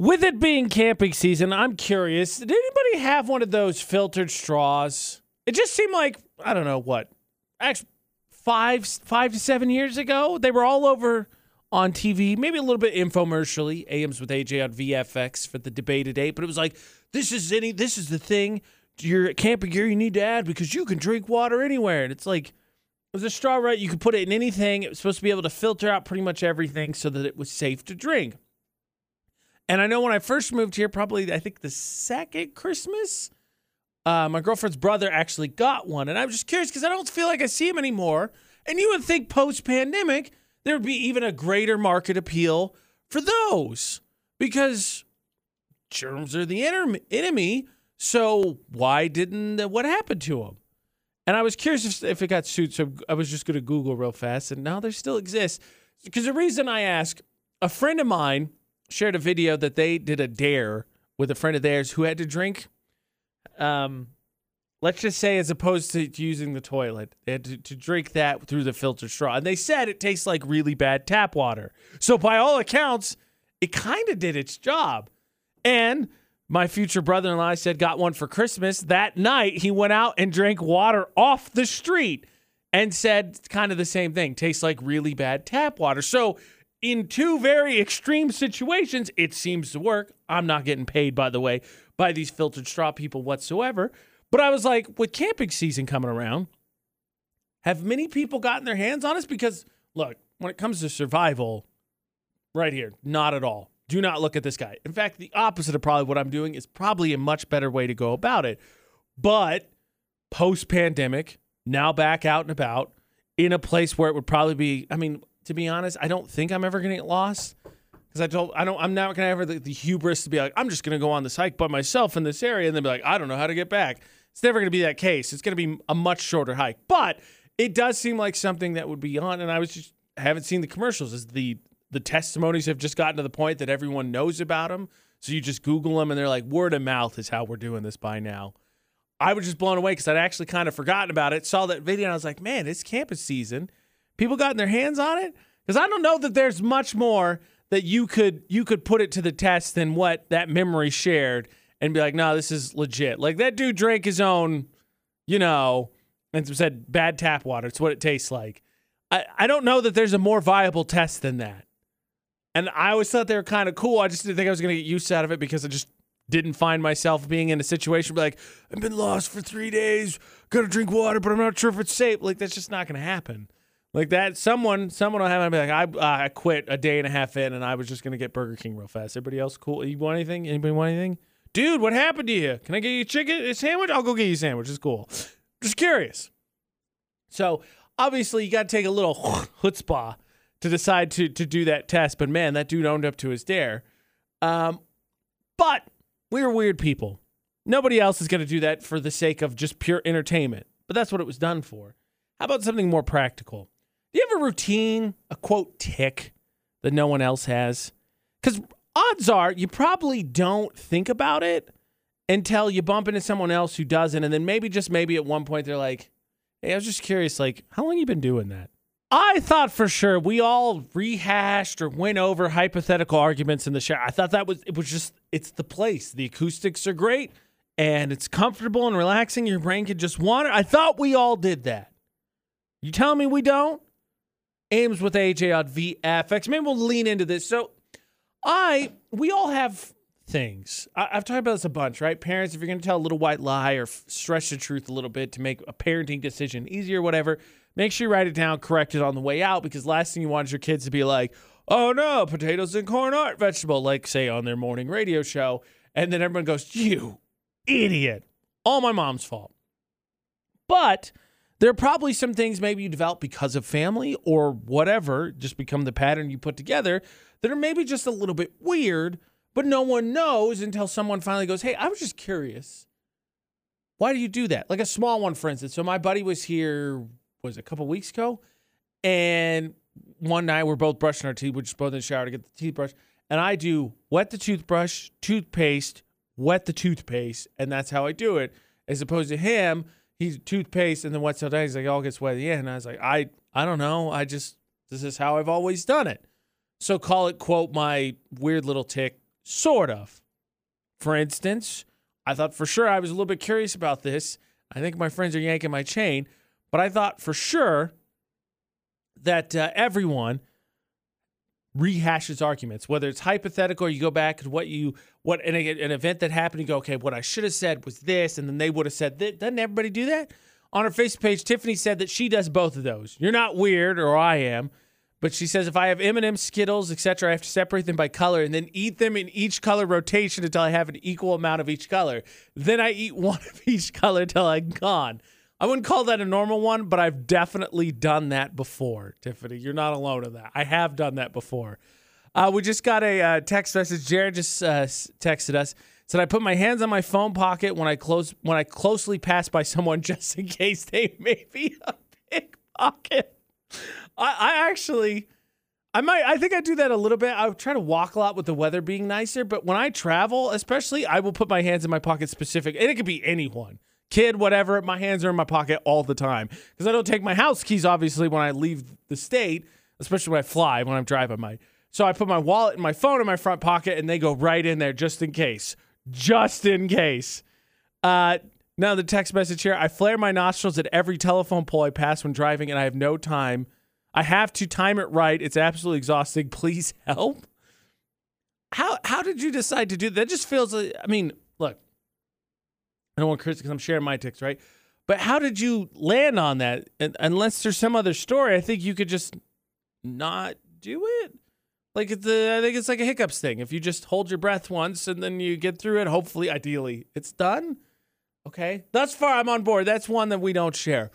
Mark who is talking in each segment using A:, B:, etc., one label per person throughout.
A: With it being camping season, I'm curious. Did anybody have one of those filtered straws? It just seemed like I don't know what, actually five five to seven years ago they were all over on TV, maybe a little bit infomercially. AMs with AJ on VFX for the debate today, but it was like this is any this is the thing your camping gear you need to add because you can drink water anywhere, and it's like. It was a straw, right? You could put it in anything. It was supposed to be able to filter out pretty much everything so that it was safe to drink. And I know when I first moved here, probably I think the second Christmas, uh, my girlfriend's brother actually got one, and I'm just curious because I don't feel like I see him anymore. And you would think post pandemic there would be even a greater market appeal for those because germs are the enemy. So why didn't what happened to them? And I was curious if, if it got sued, so I was just going to Google real fast, and now they still exist. Because the reason I ask, a friend of mine shared a video that they did a dare with a friend of theirs who had to drink, um, let's just say, as opposed to using the toilet, they had to, to drink that through the filter straw. And they said it tastes like really bad tap water. So by all accounts, it kind of did its job. And my future brother in law said got one for Christmas. That night, he went out and drank water off the street and said kind of the same thing tastes like really bad tap water. So, in two very extreme situations, it seems to work. I'm not getting paid, by the way, by these filtered straw people whatsoever. But I was like, with camping season coming around, have many people gotten their hands on us? Because, look, when it comes to survival, right here, not at all do not look at this guy. In fact, the opposite of probably what I'm doing is probably a much better way to go about it. But post pandemic, now back out and about in a place where it would probably be, I mean, to be honest, I don't think I'm ever to get lost because I told, I don't, I'm not to have the, the, hubris to be like, I'm just to go on this hike by myself in this area and then be like, I don't know how to get back. It's never to be that case. It's to be a much shorter hike, but it does seem like something that would be on. And I was just, haven't seen the commercials. Is the the testimonies have just gotten to the point that everyone knows about them. So you just Google them and they're like, word of mouth is how we're doing this by now. I was just blown away because I'd actually kind of forgotten about it. Saw that video and I was like, man, it's campus season. People gotten their hands on it because I don't know that there's much more that you could you could put it to the test than what that memory shared and be like, no, this is legit. Like that dude drank his own, you know, and said bad tap water. It's what it tastes like. I, I don't know that there's a more viable test than that. And I always thought they were kind of cool. I just didn't think I was going to get use out of it because I just didn't find myself being in a situation where like, I've been lost for three days, gotta drink water, but I'm not sure if it's safe. Like, that's just not going to happen. Like that, someone, someone will have to be like, I, I quit a day and a half in, and I was just gonna get Burger King real fast. Everybody else cool? You want anything? Anybody want anything? Dude, what happened to you? Can I get you a chicken a sandwich? I'll go get you a sandwich. It's cool. Just curious. So obviously, you got to take a little chutzpah to decide to to do that test. But man, that dude owned up to his dare. Um, but we're weird people. Nobody else is going to do that for the sake of just pure entertainment. But that's what it was done for. How about something more practical? Do you have a routine, a quote tick that no one else has? Because odds are you probably don't think about it until you bump into someone else who doesn't, and then maybe just maybe at one point they're like, "Hey, I was just curious, like, how long you been doing that?" I thought for sure we all rehashed or went over hypothetical arguments in the shower. I thought that was it was just it's the place. The acoustics are great and it's comfortable and relaxing. Your brain can just wander. I thought we all did that. You tell me we don't? Ames with AJ on VFX. Maybe we'll lean into this. So I we all have things. I, have talked about this a bunch, right? Parents, if you're going to tell a little white lie or f- stretch the truth a little bit to make a parenting decision easier, whatever, make sure you write it down, correct it on the way out, because last thing you want is your kids to be like, oh no, potatoes and corn aren't vegetable, like say on their morning radio show. And then everyone goes, you idiot. All my mom's fault. But there are probably some things maybe you develop because of family or whatever, just become the pattern you put together that are maybe just a little bit weird, but no one knows until someone finally goes, Hey, I was just curious. Why do you do that? Like a small one, for instance. So my buddy was here was a couple weeks ago, and one night we're both brushing our teeth. We're just both in the shower to get the toothbrush, and I do wet the toothbrush, toothpaste, wet the toothpaste, and that's how I do it. As opposed to him, he's toothpaste and then wets it down. He's like, all gets wet at the end. And I was like, I I don't know. I just this is how I've always done it. So call it quote my weird little tick Sort of. For instance, I thought for sure I was a little bit curious about this. I think my friends are yanking my chain, but I thought for sure that uh, everyone rehashes arguments, whether it's hypothetical or you go back to what you what an, an event that happened. You go, okay, what I should have said was this, and then they would have said that. Doesn't everybody do that? On her Facebook page, Tiffany said that she does both of those. You're not weird, or I am. But she says if I have M&M, Skittles, etc., I have to separate them by color and then eat them in each color rotation until I have an equal amount of each color. Then I eat one of each color until I'm gone. I wouldn't call that a normal one, but I've definitely done that before, Tiffany. You're not alone in that. I have done that before. Uh, we just got a uh, text message. Jared just uh, texted us. Said I put my hands on my phone pocket when I close when I closely pass by someone just in case they may be a pickpocket. I, I actually, I might, I think I do that a little bit. I try to walk a lot with the weather being nicer, but when I travel, especially, I will put my hands in my pocket specific, and it could be anyone, kid, whatever. My hands are in my pocket all the time because I don't take my house keys obviously when I leave the state, especially when I fly when I'm driving my. So I put my wallet and my phone in my front pocket, and they go right in there just in case, just in case. Uh, now the text message here: I flare my nostrils at every telephone pole I pass when driving, and I have no time I have to time it right. It's absolutely exhausting. Please help. How how did you decide to do that? just feels like, I mean, look, I don't want Chris because I'm sharing my ticks, right? But how did you land on that? And, unless there's some other story, I think you could just not do it. Like a, I think it's like a hiccups thing. If you just hold your breath once and then you get through it, hopefully, ideally, it's done. Okay. Thus far, I'm on board. That's one that we don't share.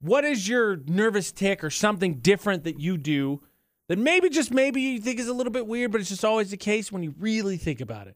A: What is your nervous tick or something different that you do that maybe just maybe you think is a little bit weird, but it's just always the case when you really think about it?